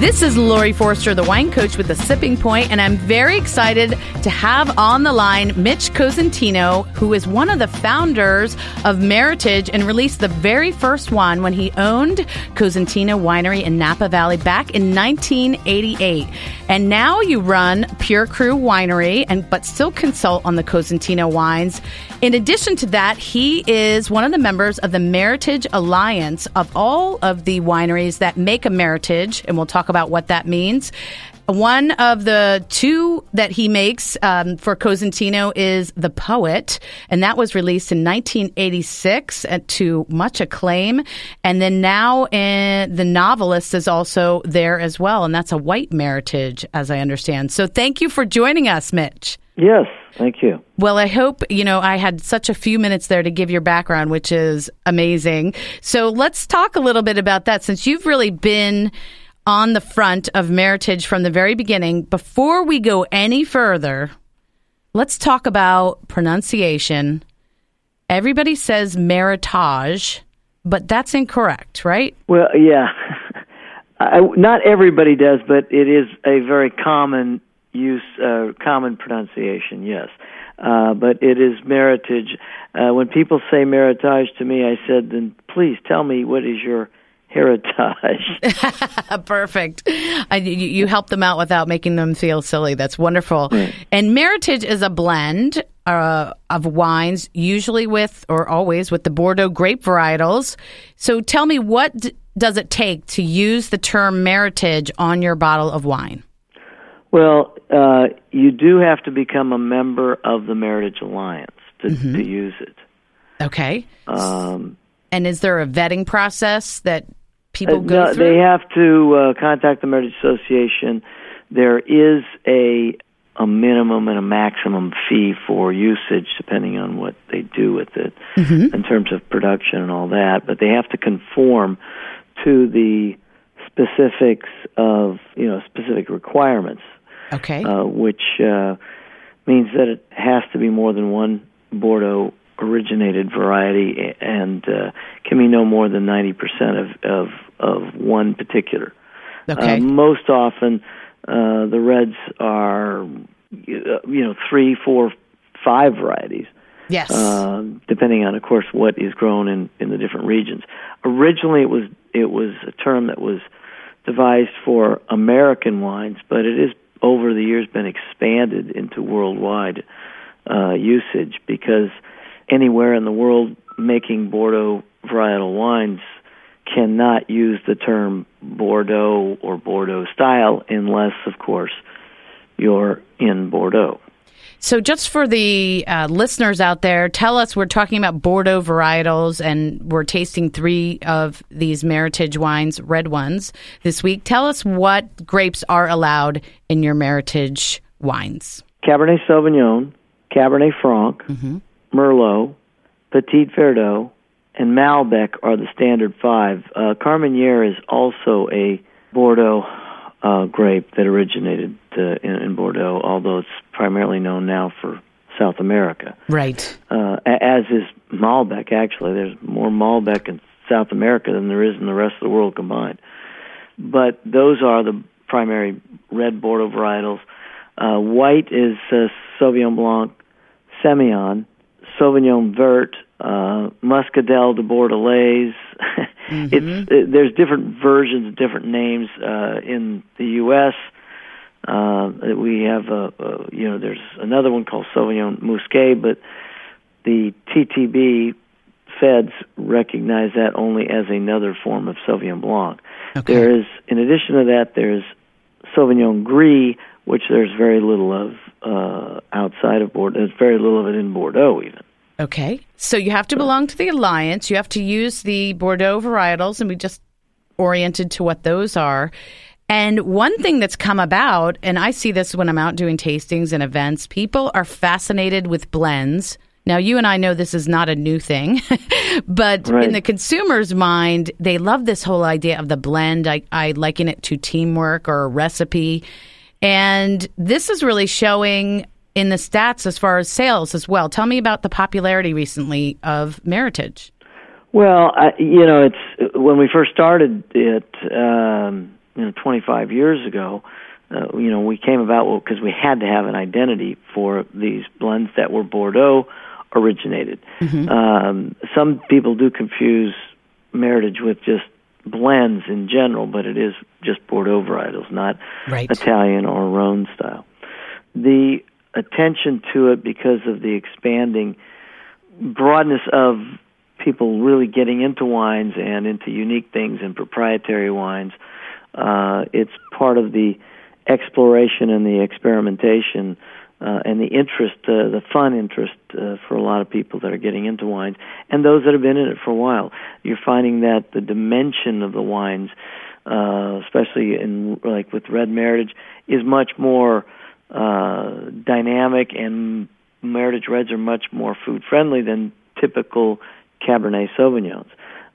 This is Laurie Forster, the wine coach with the Sipping Point, and I'm very excited to have on the line Mitch Cosentino, who is one of the founders of Meritage and released the very first one when he owned Cosentino Winery in Napa Valley back in 1988. And now you run Pure Cru Winery, and but still consult on the Cosentino wines. In addition to that, he is one of the members of the Meritage Alliance of all of the wineries that make a Meritage, and we'll talk about what that means. One of the two that he makes um, for Cosentino is The Poet, and that was released in 1986 to much acclaim. And then now in, The Novelist is also there as well, and that's a white meritage, as I understand. So thank you for joining us, Mitch. Yes, thank you. Well, I hope, you know, I had such a few minutes there to give your background, which is amazing. So let's talk a little bit about that since you've really been on the front of Meritage from the very beginning. Before we go any further, let's talk about pronunciation. Everybody says Meritage, but that's incorrect, right? Well, yeah. I, not everybody does, but it is a very common use uh, common pronunciation, yes. Uh, but it is meritage. Uh, when people say meritage to me, I said, then please tell me what is your heritage. Perfect. I, you, you, help them out without making them feel silly. That's wonderful. Right. And meritage is a blend uh, of wines, usually with or always with the Bordeaux grape varietals. So tell me, what d- does it take to use the term meritage on your bottle of wine? Well, uh, you do have to become a member of the Meritage Alliance to, mm-hmm. to use it. Okay. Um, and is there a vetting process that people uh, go no, through? They have to uh, contact the Meritage Association. There is a a minimum and a maximum fee for usage, depending on what they do with it mm-hmm. in terms of production and all that. But they have to conform to the specifics of you know specific requirements Okay. Uh, which uh, means that it has to be more than one Bordeaux originated variety and uh, can be no more than 90% of, of, of one particular. Okay. Uh, most often, uh, the reds are, you know, three, four, five varieties. Yes. Uh, depending on, of course, what is grown in, in the different regions. Originally, it was it was a term that was devised for American wines, but it is over the years been expanded into worldwide uh, usage because anywhere in the world making Bordeaux varietal wines cannot use the term Bordeaux or Bordeaux style unless, of course, you're in Bordeaux. So, just for the uh, listeners out there, tell us we're talking about Bordeaux varietals and we're tasting three of these Meritage wines, red ones, this week. Tell us what grapes are allowed in your Meritage wines Cabernet Sauvignon, Cabernet Franc, mm-hmm. Merlot, Petit Verdot, and Malbec are the standard five. Uh, Carmenere is also a Bordeaux uh, grape that originated uh, in, in Bordeaux, although it's primarily known now for South America. Right. Uh, as is Malbec, actually. There's more Malbec in South America than there is in the rest of the world combined. But those are the primary red Bordeaux varietals. Uh, white is uh, Sauvignon Blanc, Semillon, Sauvignon Vert, uh, Muscadelle de Bordelaise. mm-hmm. It's it, there's different versions, different names uh, in the U.S. Uh, we have a, a you know there's another one called Sauvignon Musqué, but the TTB feds recognize that only as another form of Sauvignon Blanc. Okay. There is, in addition to that, there's Sauvignon Gris, which there's very little of uh, outside of Bordeaux. There's very little of it in Bordeaux, even. Okay. So you have to belong to the alliance. You have to use the Bordeaux varietals, and we just oriented to what those are. And one thing that's come about, and I see this when I'm out doing tastings and events, people are fascinated with blends. Now, you and I know this is not a new thing, but right. in the consumer's mind, they love this whole idea of the blend. I, I liken it to teamwork or a recipe. And this is really showing in the stats as far as sales as well. Tell me about the popularity recently of Meritage. Well, I, you know, it's when we first started it. Um, you know 25 years ago, uh, you know we came about because we had to have an identity for these blends that were Bordeaux originated. Mm-hmm. Um, some people do confuse Meritage with just blends in general, but it is just Bordeaux varietals, not right. Italian or Rhone style. The attention to it because of the expanding broadness of people really getting into wines and into unique things and proprietary wines. Uh, it's part of the exploration and the experimentation uh, and the interest, uh, the fun interest uh, for a lot of people that are getting into wines, and those that have been in it for a while. You're finding that the dimension of the wines, uh, especially in like with Red Meritage, is much more uh, dynamic, and Meritage Reds are much more food friendly than typical Cabernet Sauvignons.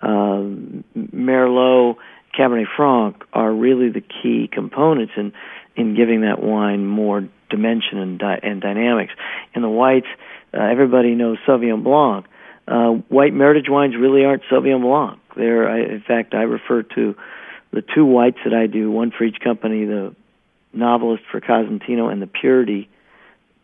Um, Merlot, Cabernet Franc are really the key components in in giving that wine more dimension and, di- and dynamics. In the whites, uh, everybody knows Sauvignon Blanc. Uh, white Meritage wines really aren't Sauvignon Blanc. They're, I, in fact, I refer to the two whites that I do, one for each company, the Novelist for Cosentino and the Purity,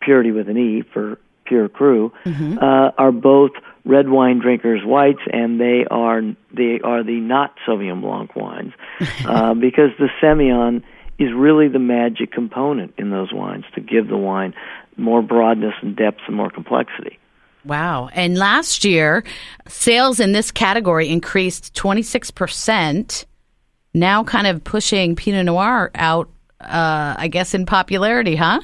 Purity with an E for Pure Cru, mm-hmm. uh, are both red wine drinkers whites, and they are they are the not Sauvignon Blanc wines uh, because the Semillon is really the magic component in those wines to give the wine more broadness and depth and more complexity. Wow. And last year, sales in this category increased 26%, now kind of pushing Pinot Noir out, uh, I guess, in popularity, huh?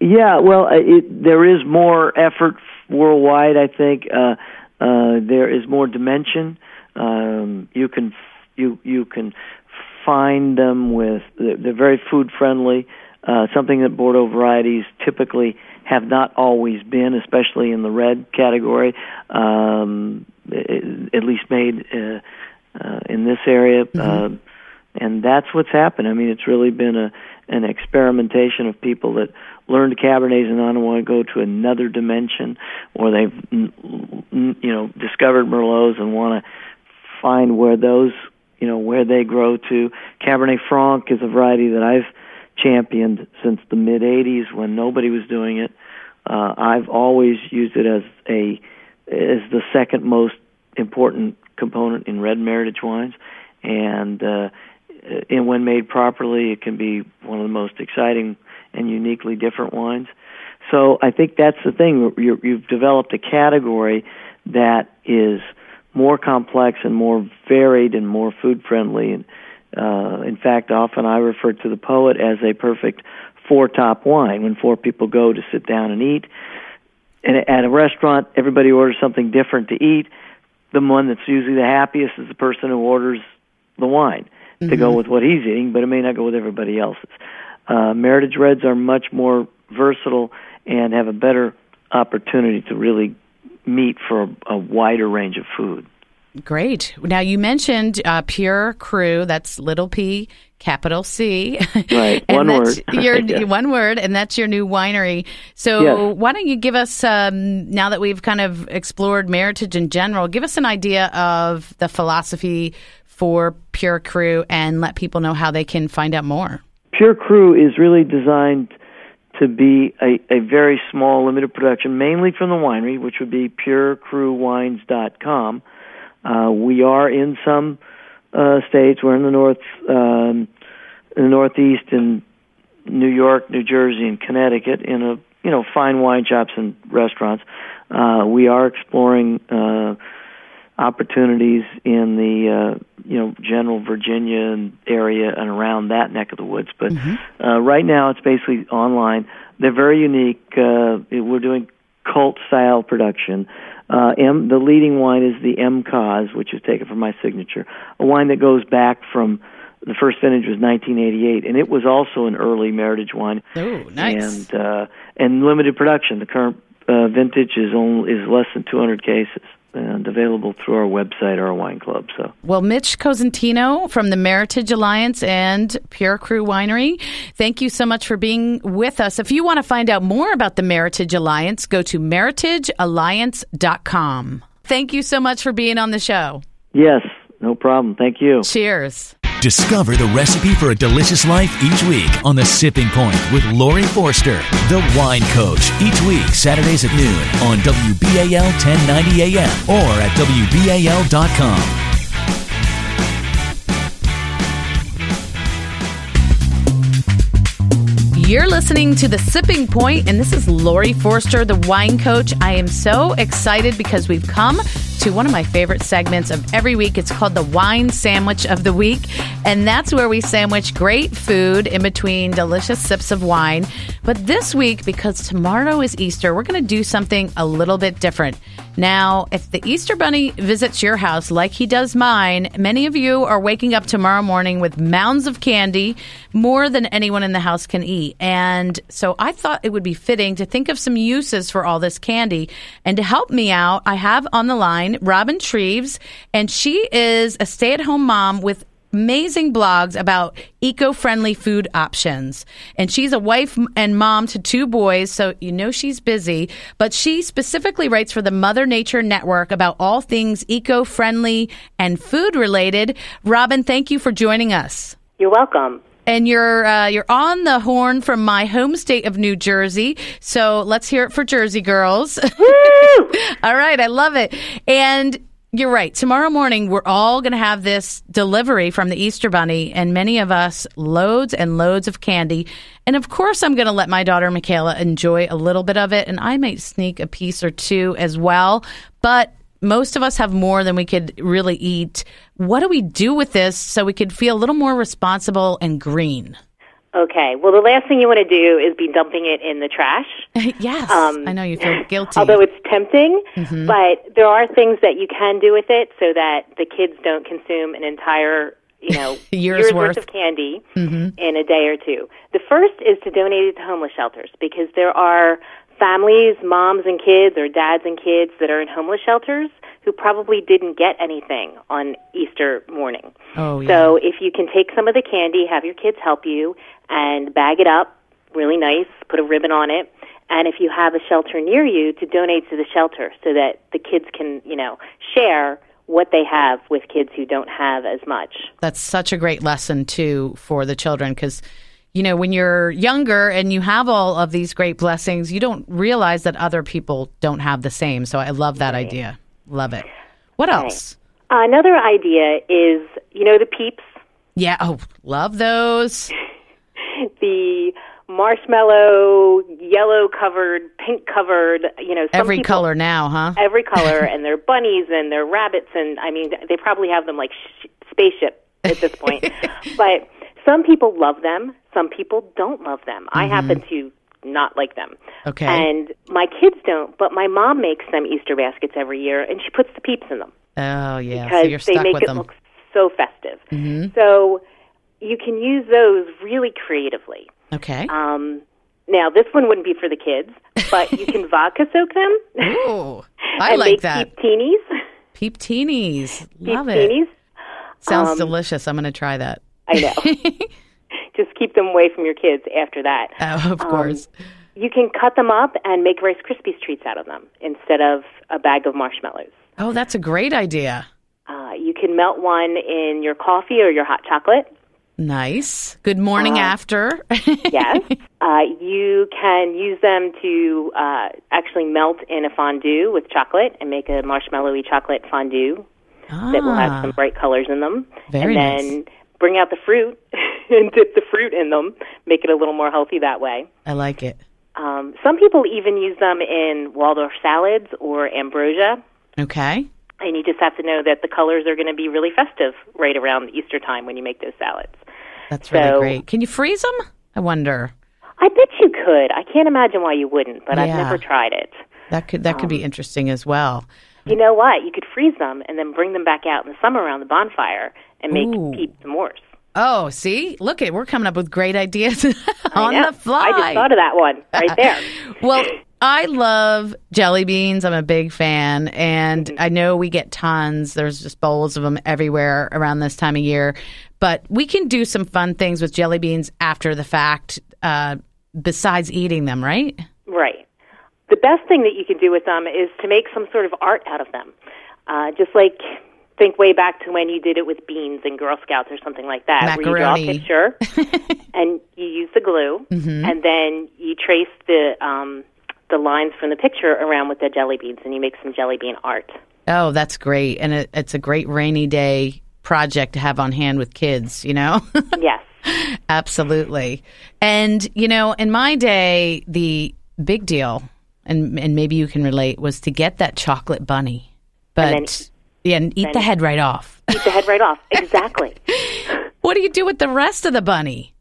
Yeah, well, it, there is more effort worldwide, I think. Uh, uh, there is more dimension. Um, you can you you can find them with they're very food friendly. Uh, something that Bordeaux varieties typically have not always been, especially in the red category, um, at least made uh, uh, in this area. Mm-hmm. Uh, and that's what's happened. I mean, it's really been a an experimentation of people that learned Cabernets and want to go to another dimension, or they've you know discovered Merlots and want to find where those you know where they grow to. Cabernet Franc is a variety that I've championed since the mid '80s when nobody was doing it. Uh, I've always used it as a as the second most important component in red Meritage wines, and uh, and when made properly, it can be one of the most exciting and uniquely different wines. So I think that's the thing. you you've developed a category that is more complex and more varied and more food friendly. And uh, in fact, often I refer to the poet as a perfect four top wine. When four people go to sit down and eat, and at a restaurant, everybody orders something different to eat. The one that's usually the happiest is the person who orders the wine mm-hmm. to go with what he's eating, but it may not go with everybody else's. Uh, Meritage Reds are much more versatile and have a better opportunity to really meet for a, a wider range of food. Great. Now you mentioned uh, Pure Cru. That's little p, capital C. Right. one word. your yeah. one word, and that's your new winery. So yes. why don't you give us um, now that we've kind of explored Meritage in general, give us an idea of the philosophy for Pure Cru and let people know how they can find out more. Pure Cru is really designed to be a, a very small, limited production, mainly from the winery, which would be purecruwines.com. Uh, we are in some uh, states. We're in the north, um, in the Northeast, in New York, New Jersey, and Connecticut, in a you know fine wine shops and restaurants. Uh, we are exploring uh, opportunities in the uh, you know general Virginia area and around that neck of the woods. But mm-hmm. uh, right now, it's basically online. They're very unique. Uh, we're doing cult style production. Uh, M, the leading wine is the M Coz, which is taken from my signature, a wine that goes back from the first vintage was 1988, and it was also an early Meritage wine. Oh, nice! And uh, and limited production. The current uh, vintage is only is less than 200 cases and available through our website or our wine club. So, well, Mitch Cosentino from the Meritage Alliance and Pure Cru Winery, thank you so much for being with us. If you want to find out more about the Meritage Alliance, go to meritagealliance.com. Thank you so much for being on the show. Yes, no problem. Thank you. Cheers. Discover the recipe for a delicious life each week on The Sipping Point with Laurie Forster, the wine coach, each week, Saturdays at noon on WBAL 1090 AM or at WBAL.com. You're listening to The Sipping Point, and this is Laurie Forster, the wine coach. I am so excited because we've come to one of my favorite segments of every week. It's called the Wine Sandwich of the Week, and that's where we sandwich great food in between delicious sips of wine. But this week, because tomorrow is Easter, we're going to do something a little bit different. Now, if the Easter Bunny visits your house like he does mine, many of you are waking up tomorrow morning with mounds of candy, more than anyone in the house can eat. And so I thought it would be fitting to think of some uses for all this candy. And to help me out, I have on the line Robin Shreeves, and she is a stay at home mom with amazing blogs about eco-friendly food options. And she's a wife and mom to two boys, so you know she's busy, but she specifically writes for the Mother Nature Network about all things eco-friendly and food related. Robin, thank you for joining us. You're welcome. And you're uh, you're on the horn from my home state of New Jersey. So let's hear it for Jersey girls. all right, I love it. And you're right. Tomorrow morning, we're all going to have this delivery from the Easter Bunny, and many of us loads and loads of candy. And of course, I'm going to let my daughter Michaela enjoy a little bit of it, and I might sneak a piece or two as well. But most of us have more than we could really eat. What do we do with this so we could feel a little more responsible and green? Okay. Well, the last thing you want to do is be dumping it in the trash. yes. Um, I know you feel guilty. Although it's tempting, mm-hmm. but there are things that you can do with it so that the kids don't consume an entire, you know, year's, year's worth. worth. of candy mm-hmm. in a day or two. The first is to donate it to homeless shelters because there are families, moms and kids or dads and kids that are in homeless shelters who probably didn't get anything on Easter morning. Oh, yeah. So if you can take some of the candy, have your kids help you, and bag it up really nice, put a ribbon on it, and if you have a shelter near you, to donate to the shelter so that the kids can, you know, share what they have with kids who don't have as much. That's such a great lesson too for the children because you know, when you're younger and you have all of these great blessings, you don't realize that other people don't have the same. So I love that right. idea. Love it. What okay. else? Another idea is, you know, the peeps. Yeah. Oh, love those. the marshmallow, yellow covered, pink covered, you know, every people, color now, huh? Every color, and they're bunnies and they're rabbits, and I mean, they probably have them like sh- spaceship at this point. but some people love them, some people don't love them. Mm-hmm. I happen to not like them. Okay. And my kids don't, but my mom makes them Easter baskets every year, and she puts the peeps in them. Oh yeah, because so they make it them. look so festive. Mm-hmm. So you can use those really creatively. Okay. Um, now this one wouldn't be for the kids, but you can vodka soak them. Ooh, I like that. Peep teenies. Peep teenies. Love peep it. Teenies. Sounds Um, delicious. I'm going to try that. I know. Just keep them away from your kids after that. Oh, of Um, course. You can cut them up and make Rice Krispies treats out of them instead of a bag of marshmallows. Oh, that's a great idea. Uh, you can melt one in your coffee or your hot chocolate. Nice. Good morning Uh, after. Yes. uh, you can use them to uh, actually melt in a fondue with chocolate and make a marshmallowy chocolate fondue that will have some ah, bright colors in them. very and then bring out the fruit and dip the fruit in them, make it a little more healthy that way. I like it. Um, some people even use them in Waldorf salads or ambrosia. Okay. And you just have to know that the colors are going to be really festive right around Easter time when you make those salads. That's really So- great. Can you freeze them? I wonder. I bet you could. I can't imagine why you wouldn't, but I've never tried it. That could that could Um, be interesting as well. You know what? You could freeze them and then bring them back out in the summer around the bonfire and make Ooh. peep s'mores. Oh, see, look at we're coming up with great ideas on the fly. I just thought of that one right there. well, I love jelly beans. I'm a big fan, and Mm-hmm. I know we get tons. There's just bowls of them everywhere around this time of year. But we can do some fun things with jelly beans after the fact, uh, besides eating them, right? Right. The best thing that you can do with them is to make some sort of art out of them. Uh, just like think way back to when you did it with beans and Girl Scouts or something like that, Macaroni. where you draw a picture and you use the glue, Mm-hmm. and then you trace the um, the lines from the picture around with the jelly beans, and you make some jelly bean art. Oh, that's great. And it, it's a great rainy day project to have on hand with kids, you know? yes. Absolutely. And, you know, in my day, the big deal, and, and maybe you can relate, was to get that chocolate bunny. But, And yeah, and eat the head right off. Eat the head right off. Exactly. What do you do with the rest of the bunny?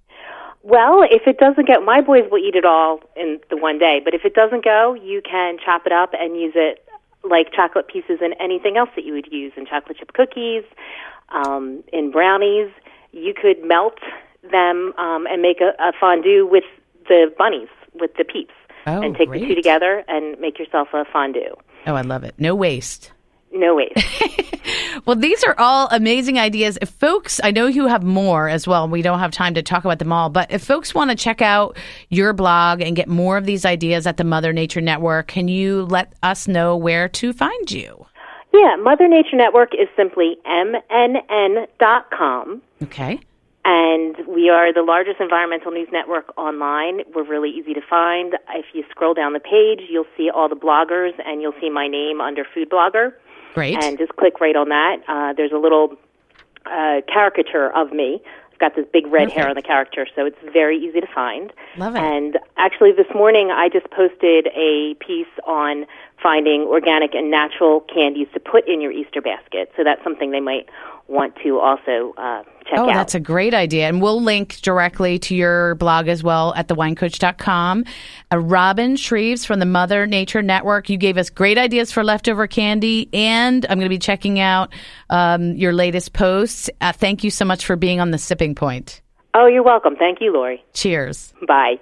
Well, if it doesn't go, my boys will eat it all in the one day. But if it doesn't go, you can chop it up and use it like chocolate pieces in anything else that you would use in chocolate chip cookies, um, in brownies. You could melt them um, and make a, a fondue with the bunnies, with the peeps, Oh, and take the two together and make yourself a fondue. Oh, I love it. No waste. No waste. Well, these are all amazing ideas. If folks, I know you have more as well. We don't have time to talk about them all, but if folks want to check out your blog and get more of these ideas at the Mother Nature Network, can you let us know where to find you? yeah, Mother Nature Network is simply mnn.com. Okay. And we are the largest environmental news network online. We're really easy to find. If you scroll down the page, you'll see all the bloggers and you'll see my name under Food Blogger. Great. And just click right on that. Uh, there's a little uh, caricature of me. I've got this big red hair on the caricature, so it's very easy to find. Love it. And actually, this morning I just posted a piece on finding organic and natural candies to put in your Easter basket. So that's something they might want to also uh, check out. Oh, out. that's a great idea. And we'll link directly to your blog as well at thewinecoach.com. Uh, Robin Shreeves from the Mother Nature Network, you gave us great ideas for leftover candy, and I'm going to be checking out um, your latest posts. Uh, thank you so much for being on the Sipping Point. Oh, you're welcome. Thank you, Laurie. Cheers. Bye.